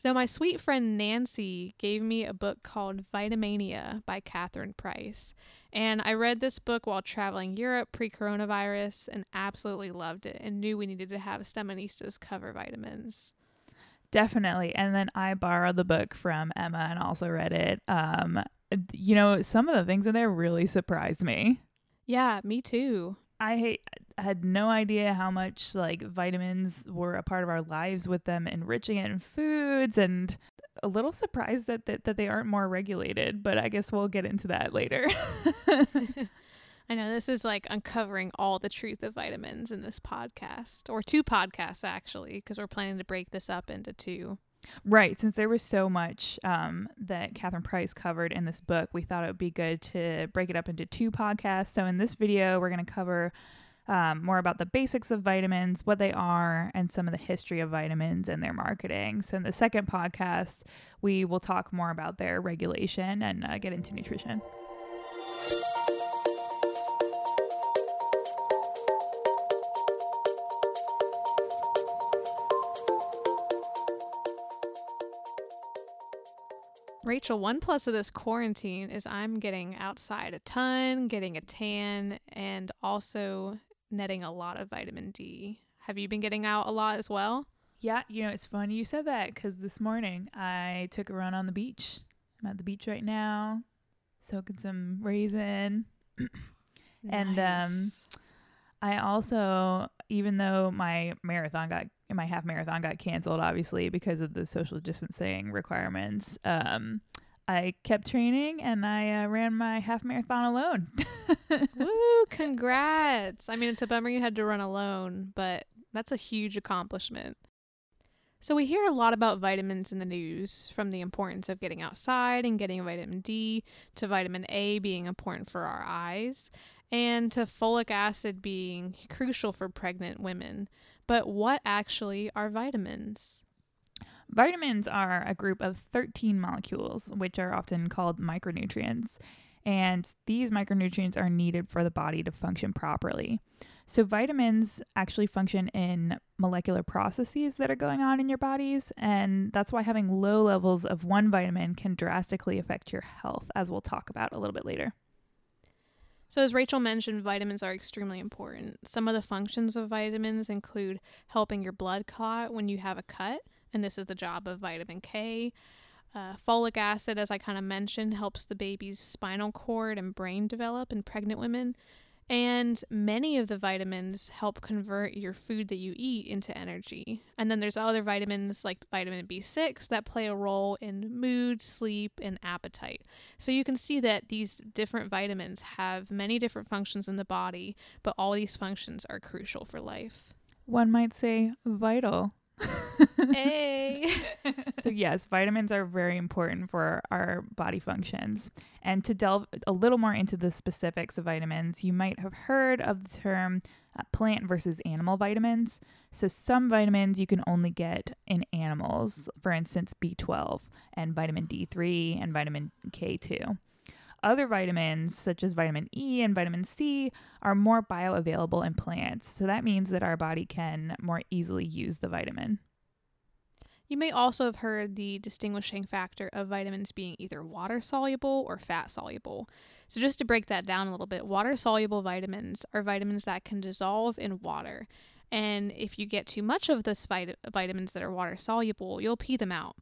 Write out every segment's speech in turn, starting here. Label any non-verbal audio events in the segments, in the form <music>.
So, my sweet friend Nancy gave me a book called Vitamania by Catherine Price. And I read this book while traveling Europe pre coronavirus and absolutely loved it and knew we needed to have Stemonistas cover vitamins. Definitely. And then I borrowed the book from Emma and also read it. Um, you know, some of the things in there really surprised me. Yeah, me too. I had no idea how much like vitamins were a part of our lives with them enriching it in foods and a little surprised that, that, that they aren't more regulated, but I guess we'll get into that later. <laughs> I know this is like uncovering all the truth of vitamins in this podcast, or two podcasts actually, because we're planning to break this up into two. Right. Since there was so much um, that Catherine Price covered in this book, we thought it would be good to break it up into two podcasts. So, in this video, we're going to cover um, more about the basics of vitamins, what they are, and some of the history of vitamins and their marketing. So, in the second podcast, we will talk more about their regulation and uh, get into nutrition. Rachel, one plus of this quarantine is I'm getting outside a ton, getting a tan, and also netting a lot of vitamin D. Have you been getting out a lot as well? Yeah, you know, it's funny you said that because this morning I took a run on the beach. I'm at the beach right now, soaking some raisin. <clears throat> and um, I also, even though my marathon got my half marathon got canceled, obviously because of the social distancing requirements, um, I kept training and I uh, ran my half marathon alone. <laughs> Woo! Congrats! I mean, it's a bummer you had to run alone, but that's a huge accomplishment. So, we hear a lot about vitamins in the news, from the importance of getting outside and getting vitamin D to vitamin A being important for our eyes and to folic acid being crucial for pregnant women. But what actually are vitamins? Vitamins are a group of 13 molecules, which are often called micronutrients. And these micronutrients are needed for the body to function properly. So, vitamins actually function in molecular processes that are going on in your bodies. And that's why having low levels of one vitamin can drastically affect your health, as we'll talk about a little bit later. So, as Rachel mentioned, vitamins are extremely important. Some of the functions of vitamins include helping your blood clot when you have a cut, and this is the job of vitamin K. Uh, folic acid, as I kind of mentioned, helps the baby's spinal cord and brain develop in pregnant women. And many of the vitamins help convert your food that you eat into energy. And then there's other vitamins like vitamin B6 that play a role in mood, sleep, and appetite. So you can see that these different vitamins have many different functions in the body, but all these functions are crucial for life. One might say vital <laughs> hey. <laughs> so, yes, vitamins are very important for our body functions. And to delve a little more into the specifics of vitamins, you might have heard of the term uh, plant versus animal vitamins. So, some vitamins you can only get in animals, for instance, B12 and vitamin D3 and vitamin K2. Other vitamins, such as vitamin E and vitamin C, are more bioavailable in plants. So that means that our body can more easily use the vitamin. You may also have heard the distinguishing factor of vitamins being either water soluble or fat soluble. So, just to break that down a little bit, water soluble vitamins are vitamins that can dissolve in water. And if you get too much of those vit- vitamins that are water soluble, you'll pee them out.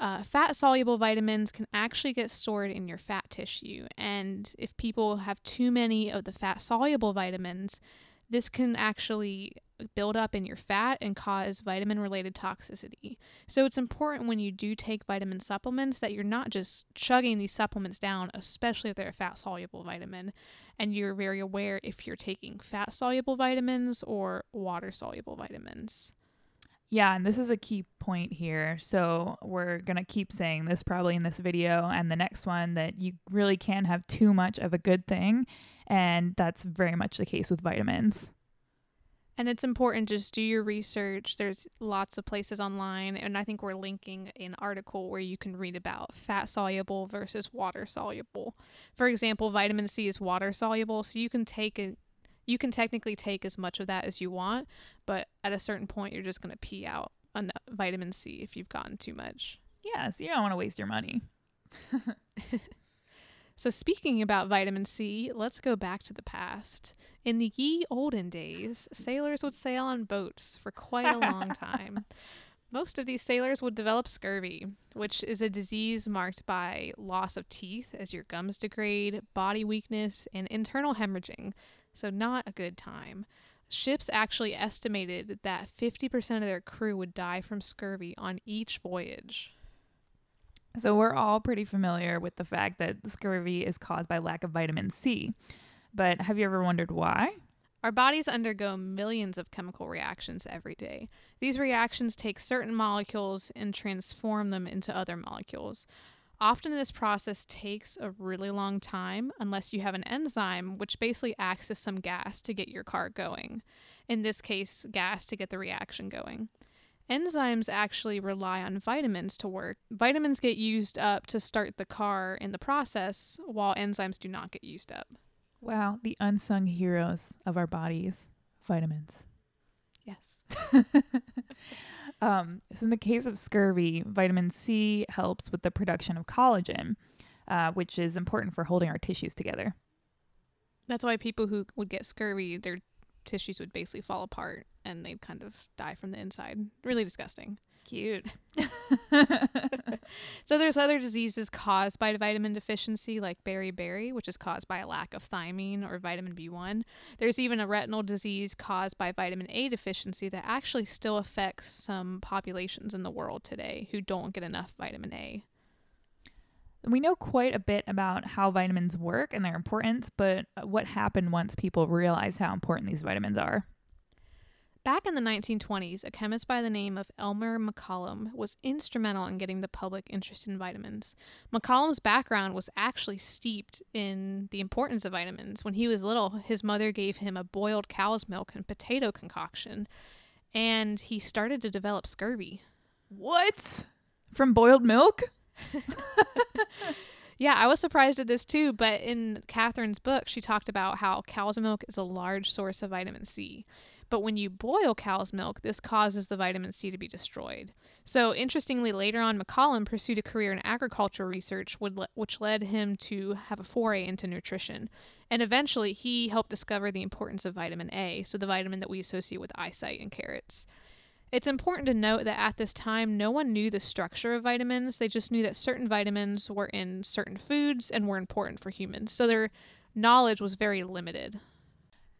Uh, fat soluble vitamins can actually get stored in your fat tissue. And if people have too many of the fat soluble vitamins, this can actually build up in your fat and cause vitamin related toxicity. So it's important when you do take vitamin supplements that you're not just chugging these supplements down, especially if they're a fat soluble vitamin, and you're very aware if you're taking fat soluble vitamins or water soluble vitamins. Yeah, and this is a key point here. So, we're going to keep saying this probably in this video and the next one that you really can't have too much of a good thing. And that's very much the case with vitamins. And it's important just do your research. There's lots of places online, and I think we're linking an article where you can read about fat soluble versus water soluble. For example, vitamin C is water soluble, so you can take it you can technically take as much of that as you want, but at a certain point, you're just going to pee out enough vitamin C if you've gotten too much. Yeah, so you don't want to waste your money. <laughs> So, speaking about vitamin C, let's go back to the past. In the ye olden days, sailors would sail on boats for quite a long <laughs> time. Most of these sailors would develop scurvy, which is a disease marked by loss of teeth as your gums degrade, body weakness, and internal hemorrhaging. So, not a good time. Ships actually estimated that 50% of their crew would die from scurvy on each voyage. So we're all pretty familiar with the fact that scurvy is caused by lack of vitamin C. But have you ever wondered why? Our bodies undergo millions of chemical reactions every day. These reactions take certain molecules and transform them into other molecules. Often, this process takes a really long time unless you have an enzyme, which basically acts as some gas to get your car going. In this case, gas to get the reaction going. Enzymes actually rely on vitamins to work. Vitamins get used up to start the car in the process, while enzymes do not get used up. Wow, the unsung heroes of our bodies, vitamins. Yes. <laughs> um, so, in the case of scurvy, vitamin C helps with the production of collagen, uh, which is important for holding our tissues together. That's why people who would get scurvy, their tissues would basically fall apart and they'd kind of die from the inside. Really disgusting. Cute. <laughs> <laughs> so there's other diseases caused by vitamin deficiency like beriberi, which is caused by a lack of thiamine or vitamin B1. There's even a retinal disease caused by vitamin A deficiency that actually still affects some populations in the world today who don't get enough vitamin A. We know quite a bit about how vitamins work and their importance, but what happened once people realized how important these vitamins are? Back in the 1920s, a chemist by the name of Elmer McCollum was instrumental in getting the public interested in vitamins. McCollum's background was actually steeped in the importance of vitamins. When he was little, his mother gave him a boiled cow's milk and potato concoction, and he started to develop scurvy. What? From boiled milk? <laughs> yeah, I was surprised at this too, but in Catherine's book, she talked about how cow's milk is a large source of vitamin C. But when you boil cow's milk, this causes the vitamin C to be destroyed. So, interestingly, later on, McCollum pursued a career in agricultural research, which led him to have a foray into nutrition. And eventually, he helped discover the importance of vitamin A, so the vitamin that we associate with eyesight in carrots. It's important to note that at this time, no one knew the structure of vitamins. They just knew that certain vitamins were in certain foods and were important for humans. So their knowledge was very limited.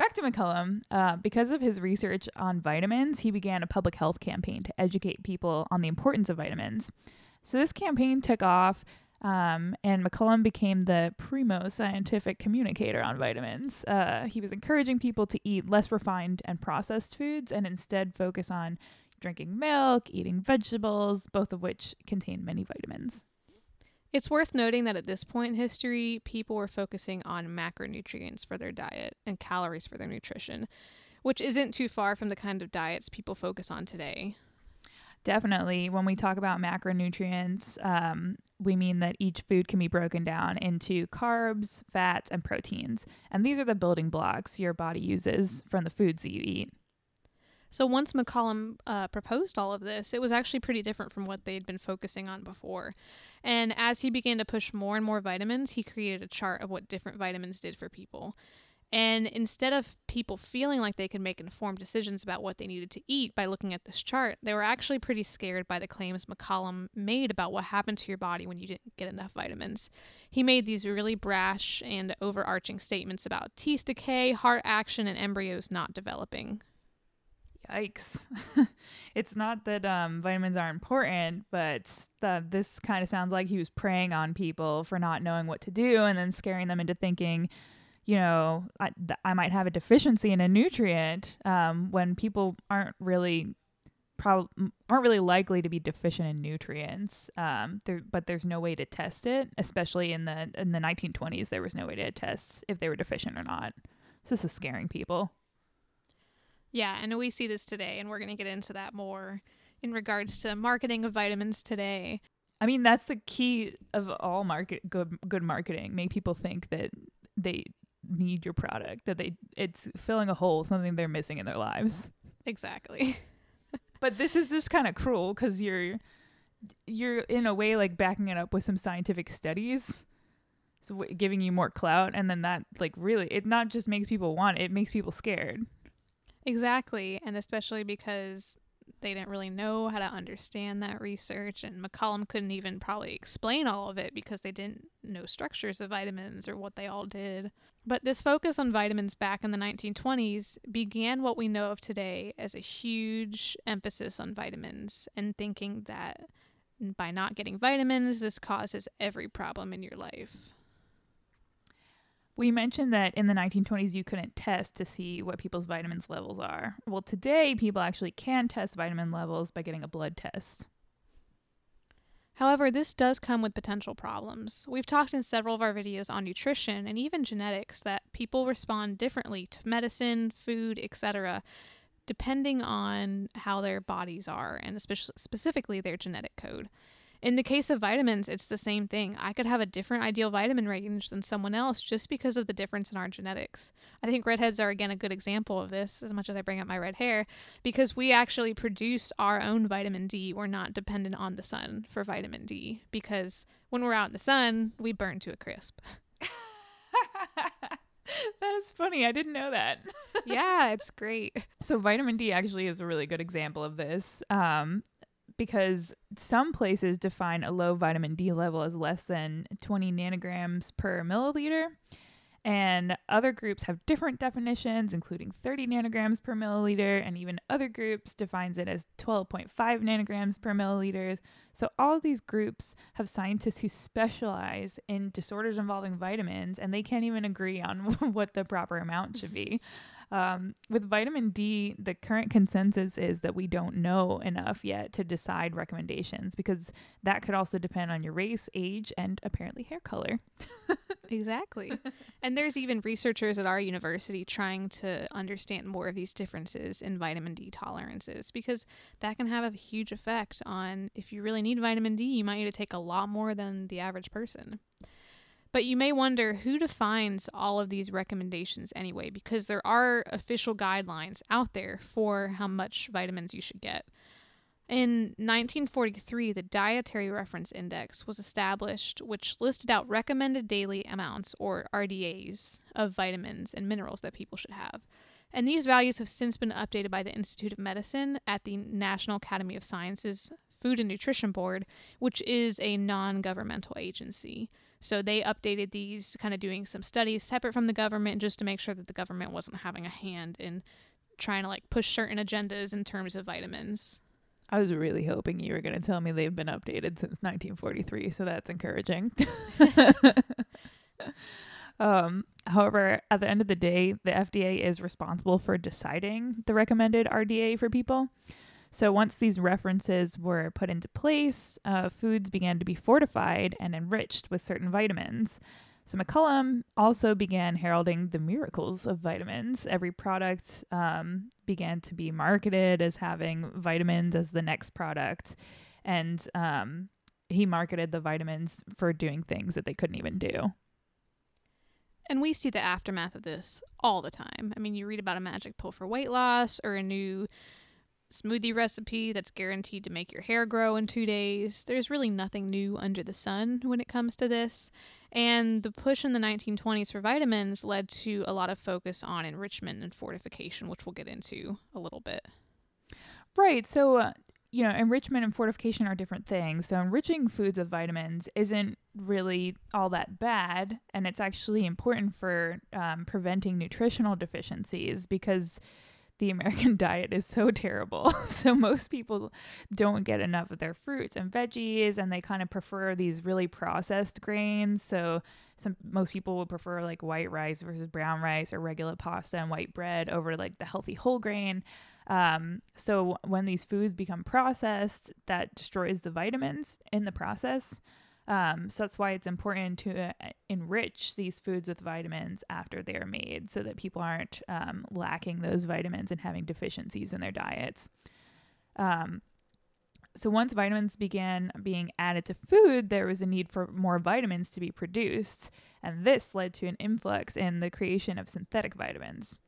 Back to McCollum. Uh, because of his research on vitamins, he began a public health campaign to educate people on the importance of vitamins. So this campaign took off, um, and McCollum became the primo scientific communicator on vitamins. Uh, he was encouraging people to eat less refined and processed foods and instead focus on drinking milk, eating vegetables, both of which contain many vitamins. It's worth noting that at this point in history, people were focusing on macronutrients for their diet and calories for their nutrition, which isn't too far from the kind of diets people focus on today. Definitely. When we talk about macronutrients, um, we mean that each food can be broken down into carbs, fats, and proteins. And these are the building blocks your body uses from the foods that you eat. So once McCollum uh, proposed all of this, it was actually pretty different from what they'd been focusing on before. And as he began to push more and more vitamins, he created a chart of what different vitamins did for people. And instead of people feeling like they could make informed decisions about what they needed to eat by looking at this chart, they were actually pretty scared by the claims McCollum made about what happened to your body when you didn't get enough vitamins. He made these really brash and overarching statements about teeth decay, heart action, and embryos not developing. Yikes. <laughs> it's not that um, vitamins are important, but that this kind of sounds like he was preying on people for not knowing what to do and then scaring them into thinking, you know, I, th- I might have a deficiency in a nutrient um, when people aren't really prob- aren't really likely to be deficient in nutrients. Um, there, but there's no way to test it, especially in the in the 1920s. There was no way to test if they were deficient or not. So this is scaring people. Yeah, and we see this today, and we're going to get into that more in regards to marketing of vitamins today. I mean, that's the key of all market good good marketing. Make people think that they need your product, that they it's filling a hole, something they're missing in their lives. Exactly. <laughs> but this is just kind of cruel because you're you're in a way like backing it up with some scientific studies so w- giving you more clout and then that like really it not just makes people want it, it makes people scared Exactly. And especially because they didn't really know how to understand that research. And McCollum couldn't even probably explain all of it because they didn't know structures of vitamins or what they all did. But this focus on vitamins back in the 1920s began what we know of today as a huge emphasis on vitamins and thinking that by not getting vitamins, this causes every problem in your life. We mentioned that in the 1920s you couldn't test to see what people's vitamins levels are. Well, today people actually can test vitamin levels by getting a blood test. However, this does come with potential problems. We've talked in several of our videos on nutrition and even genetics that people respond differently to medicine, food, etc., depending on how their bodies are and especially specifically their genetic code. In the case of vitamins, it's the same thing. I could have a different ideal vitamin range than someone else just because of the difference in our genetics. I think redheads are, again, a good example of this, as much as I bring up my red hair, because we actually produce our own vitamin D. We're not dependent on the sun for vitamin D because when we're out in the sun, we burn to a crisp. <laughs> that is funny. I didn't know that. yeah, it's great. <laughs> So vitamin D actually is a really good example of this. Um, because some places define a low vitamin D level as less than 20 nanograms per milliliter. And other groups have different definitions, including 30 nanograms per milliliter, and even other groups defines it as 12.5 nanograms per milliliter. So all these groups have scientists who specialize in disorders involving vitamins, and they can't even agree on <laughs> what the proper amount should be. Um, with vitamin D, the current consensus is that we don't know enough yet to decide recommendations because that could also depend on your race, age, and apparently hair color. <laughs> exactly. <laughs> and there's even researchers at our university trying to understand more of these differences in vitamin D tolerances because that can have a huge effect on if you really need vitamin D, you might need to take a lot more than the average person. But you may wonder who defines all of these recommendations anyway, because there are official guidelines out there for how much vitamins you should get. In 1943, the Dietary Reference Index was established, which listed out recommended daily amounts, or RDAs, of vitamins and minerals that people should have. And these values have since been updated by the Institute of Medicine at the National Academy of Sciences Food and Nutrition Board, which is a non governmental agency. So they updated these, kind of doing some studies separate from the government just to make sure that the government wasn't having a hand in trying to like push certain agendas in terms of vitamins. I was really hoping you were going to tell me they've been updated since 1943, so that's encouraging. <laughs> um, however, at the end of the day, the FDA is responsible for deciding the recommended RDA for people. So once these references were put into place, uh, foods began to be fortified and enriched with certain vitamins. So McCollum also began heralding the miracles of vitamins. Every product um, began to be marketed as having vitamins as the next product, and um, he marketed the vitamins for doing things that they couldn't even do. And we see the aftermath of this all the time. I mean, you read about a magic pill for weight loss or a new smoothie recipe that's guaranteed to make your hair grow in two days. There's really nothing new under the sun when it comes to this. And the push in the 1920s for vitamins led to a lot of focus on enrichment and fortification, which we'll get into a little bit. Right. So, uh, you know, enrichment and fortification are different things. So, enriching foods with vitamins isn't really all that bad. And it's actually important for um, preventing nutritional deficiencies because the American <laughs> diet is so terrible. <laughs> so most people don't get enough of their fruits and veggies and they kind of prefer these really processed grains. So some most people would prefer like white rice versus brown rice or regular pasta and white bread over like the healthy whole grain. Um, so when these foods become processed, that destroys the vitamins in the process. Um, so that's why it's important to uh, enrich these foods with vitamins after they're made so that people aren't um, lacking those vitamins and having deficiencies in their diets. Um, so once vitamins began being added to food, there was a need for more vitamins to be produced, and this led to an influx in the creation of synthetic vitamins.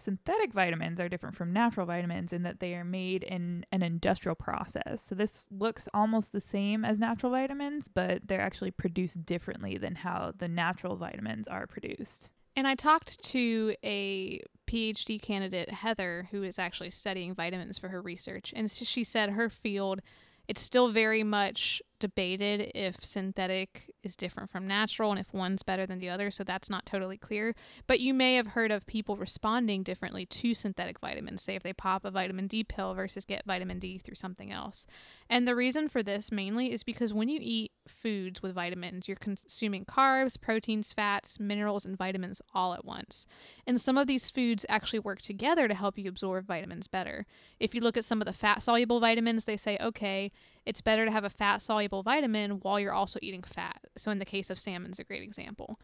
Synthetic vitamins are different from natural vitamins in that they are made in an industrial process. So this looks almost the same as natural vitamins, but they're actually produced differently than how the natural vitamins are produced. And I talked to a PhD candidate, Heather, who is actually studying vitamins for her research. And she said her field, it's still very much debated if synthetic is different from natural and if one's better than the other, so that's not totally clear. But you may have heard of people responding differently to synthetic vitamins, say if they pop a vitamin D pill versus get vitamin D through something else. And the reason for this mainly is because when you eat foods with vitamins, you're consuming carbs, proteins, fats, minerals, and vitamins all at once. And some of these foods actually work together to help you absorb vitamins better. If you look at some of the fat soluble vitamins, they say, okay, it's better to have a fat soluble vitamin while you're also eating fat. So, in the case of salmon, is a great example.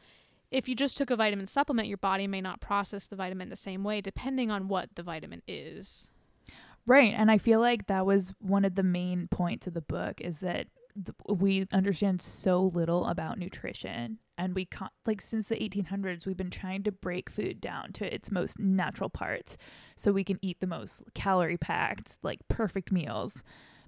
If you just took a vitamin supplement, your body may not process the vitamin the same way, depending on what the vitamin is. Right. And I feel like that was one of the main points of the book is that we understand so little about nutrition and we can't like since the 1800s we've been trying to break food down to its most natural parts so we can eat the most calorie packed like perfect meals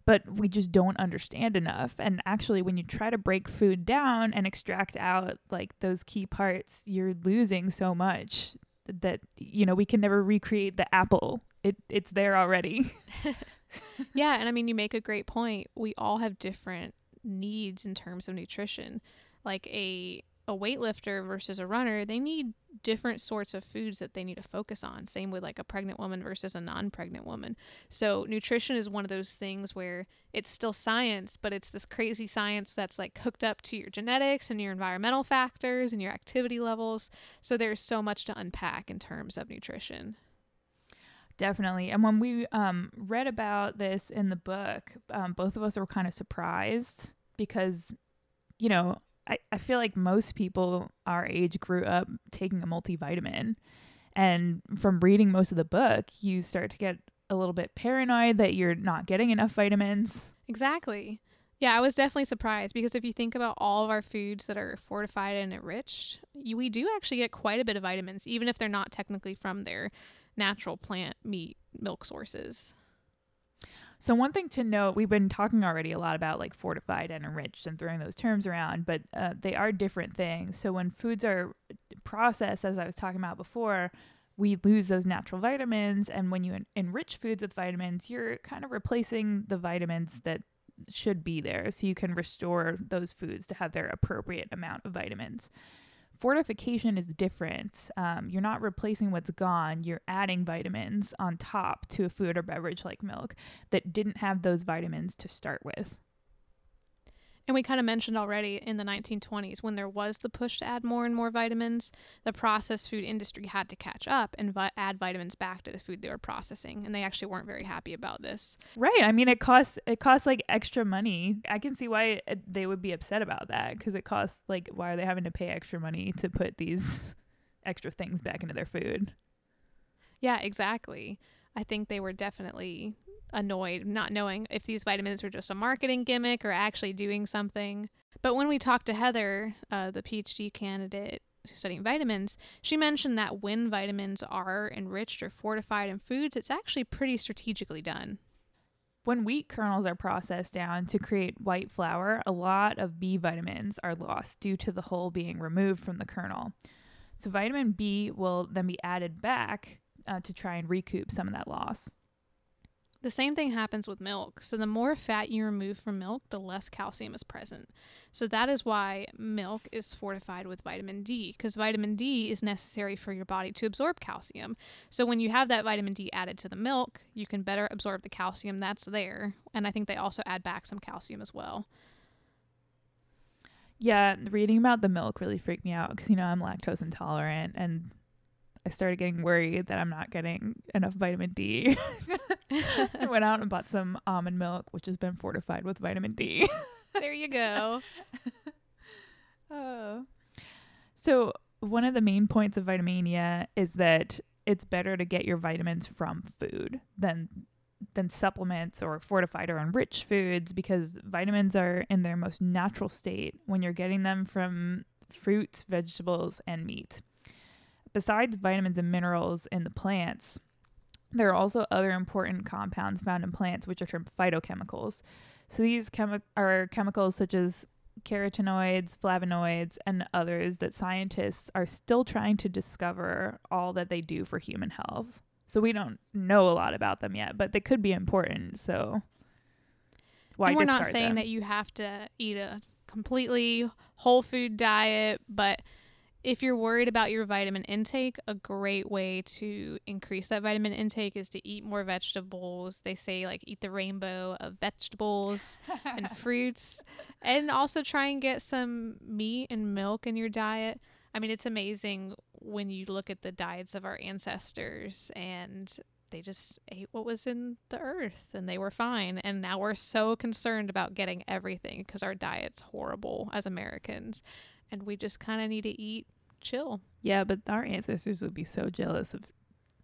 but we just don't understand enough. And actually, when you try to break food down and extract out like those key parts, you're losing so much that you know we can never recreate the apple. It it's there already. <laughs> yeah, and I mean you make a great point. We all have different needs in terms of nutrition. Like a a weightlifter versus a runner, they need different sorts of foods that they need to focus on. Same with like a pregnant woman versus a non pregnant woman. So, nutrition is one of those things where it's still science, but it's this crazy science that's like hooked up to your genetics and your environmental factors and your activity levels. So, there's so much to unpack in terms of nutrition. Definitely. And when we um, read about this in the book, um, both of us were kind of surprised because, you know, I, I feel like most people our age grew up taking a multivitamin. And from reading most of the book, you start to get a little bit paranoid that you're not getting enough vitamins. Exactly. Yeah, I was definitely surprised because if you think about all of our foods that are fortified and enriched, you, we do actually get quite a bit of vitamins, even if they're not technically from their natural plant meat milk sources. So one thing to note, we've been talking already a lot about like fortified and enriched and throwing those terms around, but uh, they are different things. So when foods are processed, as I was talking about before, we lose those natural vitamins, and when you en- enrich foods with vitamins, you're kind of replacing the vitamins that should be there, so you can restore those foods to have their appropriate amount of vitamins. Fortification is different. Um, you're not replacing what's gone, you're adding vitamins on top to a food or beverage like milk that didn't have those vitamins to start with. And we kind of mentioned already in the 1920s, when there was the push to add more and more vitamins, the processed food industry had to catch up and vi- add vitamins back to the food they were processing, and they actually weren't very happy about this. Right. I mean, it costs it costs like extra money. I can see why it, they would be upset about that because it costs like why are they having to pay extra money to put these <laughs> extra things back into their food? Yeah, exactly. I think they were definitely annoyed not knowing if these vitamins were just a marketing gimmick or actually doing something. But when we talked to Heather, uh, the PhD candidate studying vitamins, she mentioned that when vitamins are enriched or fortified in foods, it's actually pretty strategically done. When wheat kernels are processed down to create white flour, a lot of B vitamins are lost due to the hull being removed from the kernel. So, vitamin B will then be added back uh, to try and recoup some of that loss. The same thing happens with milk. So, the more fat you remove from milk, the less calcium is present. So, that is why milk is fortified with vitamin D, because vitamin D is necessary for your body to absorb calcium. So, when you have that vitamin D added to the milk, you can better absorb the calcium that's there. And I think they also add back some calcium as well. Yeah, reading about the milk really freaked me out because, you know, I'm lactose intolerant and I started getting worried that I'm not getting enough vitamin D. <laughs> I went out and bought some almond milk, which has been fortified with vitamin D. there you go. <laughs> oh. So, one of the main points of Vitamania is that it's better to get your vitamins from food than than supplements or fortified or enriched foods because vitamins are in their most natural state when you're getting them from fruits, vegetables, and meat. Besides vitamins and minerals in the plants, there are also other important compounds found in plants, which are termed phytochemicals. So these chemi- are chemicals such as carotenoids, flavonoids, and others that scientists are still trying to discover all that they do for human health. So we don't know a lot about them yet, but they could be important. So why and we're not saying them? that you have to eat a completely whole food diet, but if you're worried about your vitamin intake, a great way to increase that vitamin intake is to eat more vegetables. They say like eat the rainbow of vegetables and <laughs> fruits and also try and get some meat and milk in your diet. I mean, it's amazing when you look at the diets of our ancestors and they just ate what was in the earth and they were fine. And now we're so concerned about getting everything because our diet's horrible as Americans. And we just kind of need to eat chill. Yeah, but our ancestors would be so jealous of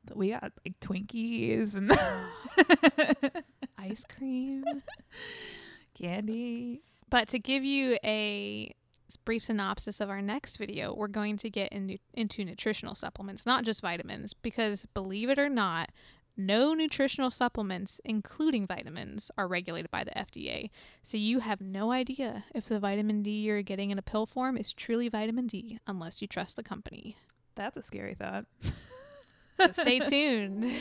that we got like Twinkies and <laughs> Ice cream. candy. But to give you a brief synopsis of our next video, we're going to get into, into nutritional supplements, not just vitamins, because believe it or not, no nutritional supplements, including vitamins, are regulated by the FDA. So you have no idea if the vitamin D you're getting in a pill form is truly vitamin D unless you trust the company. That's a scary thought. So stay <laughs> tuned.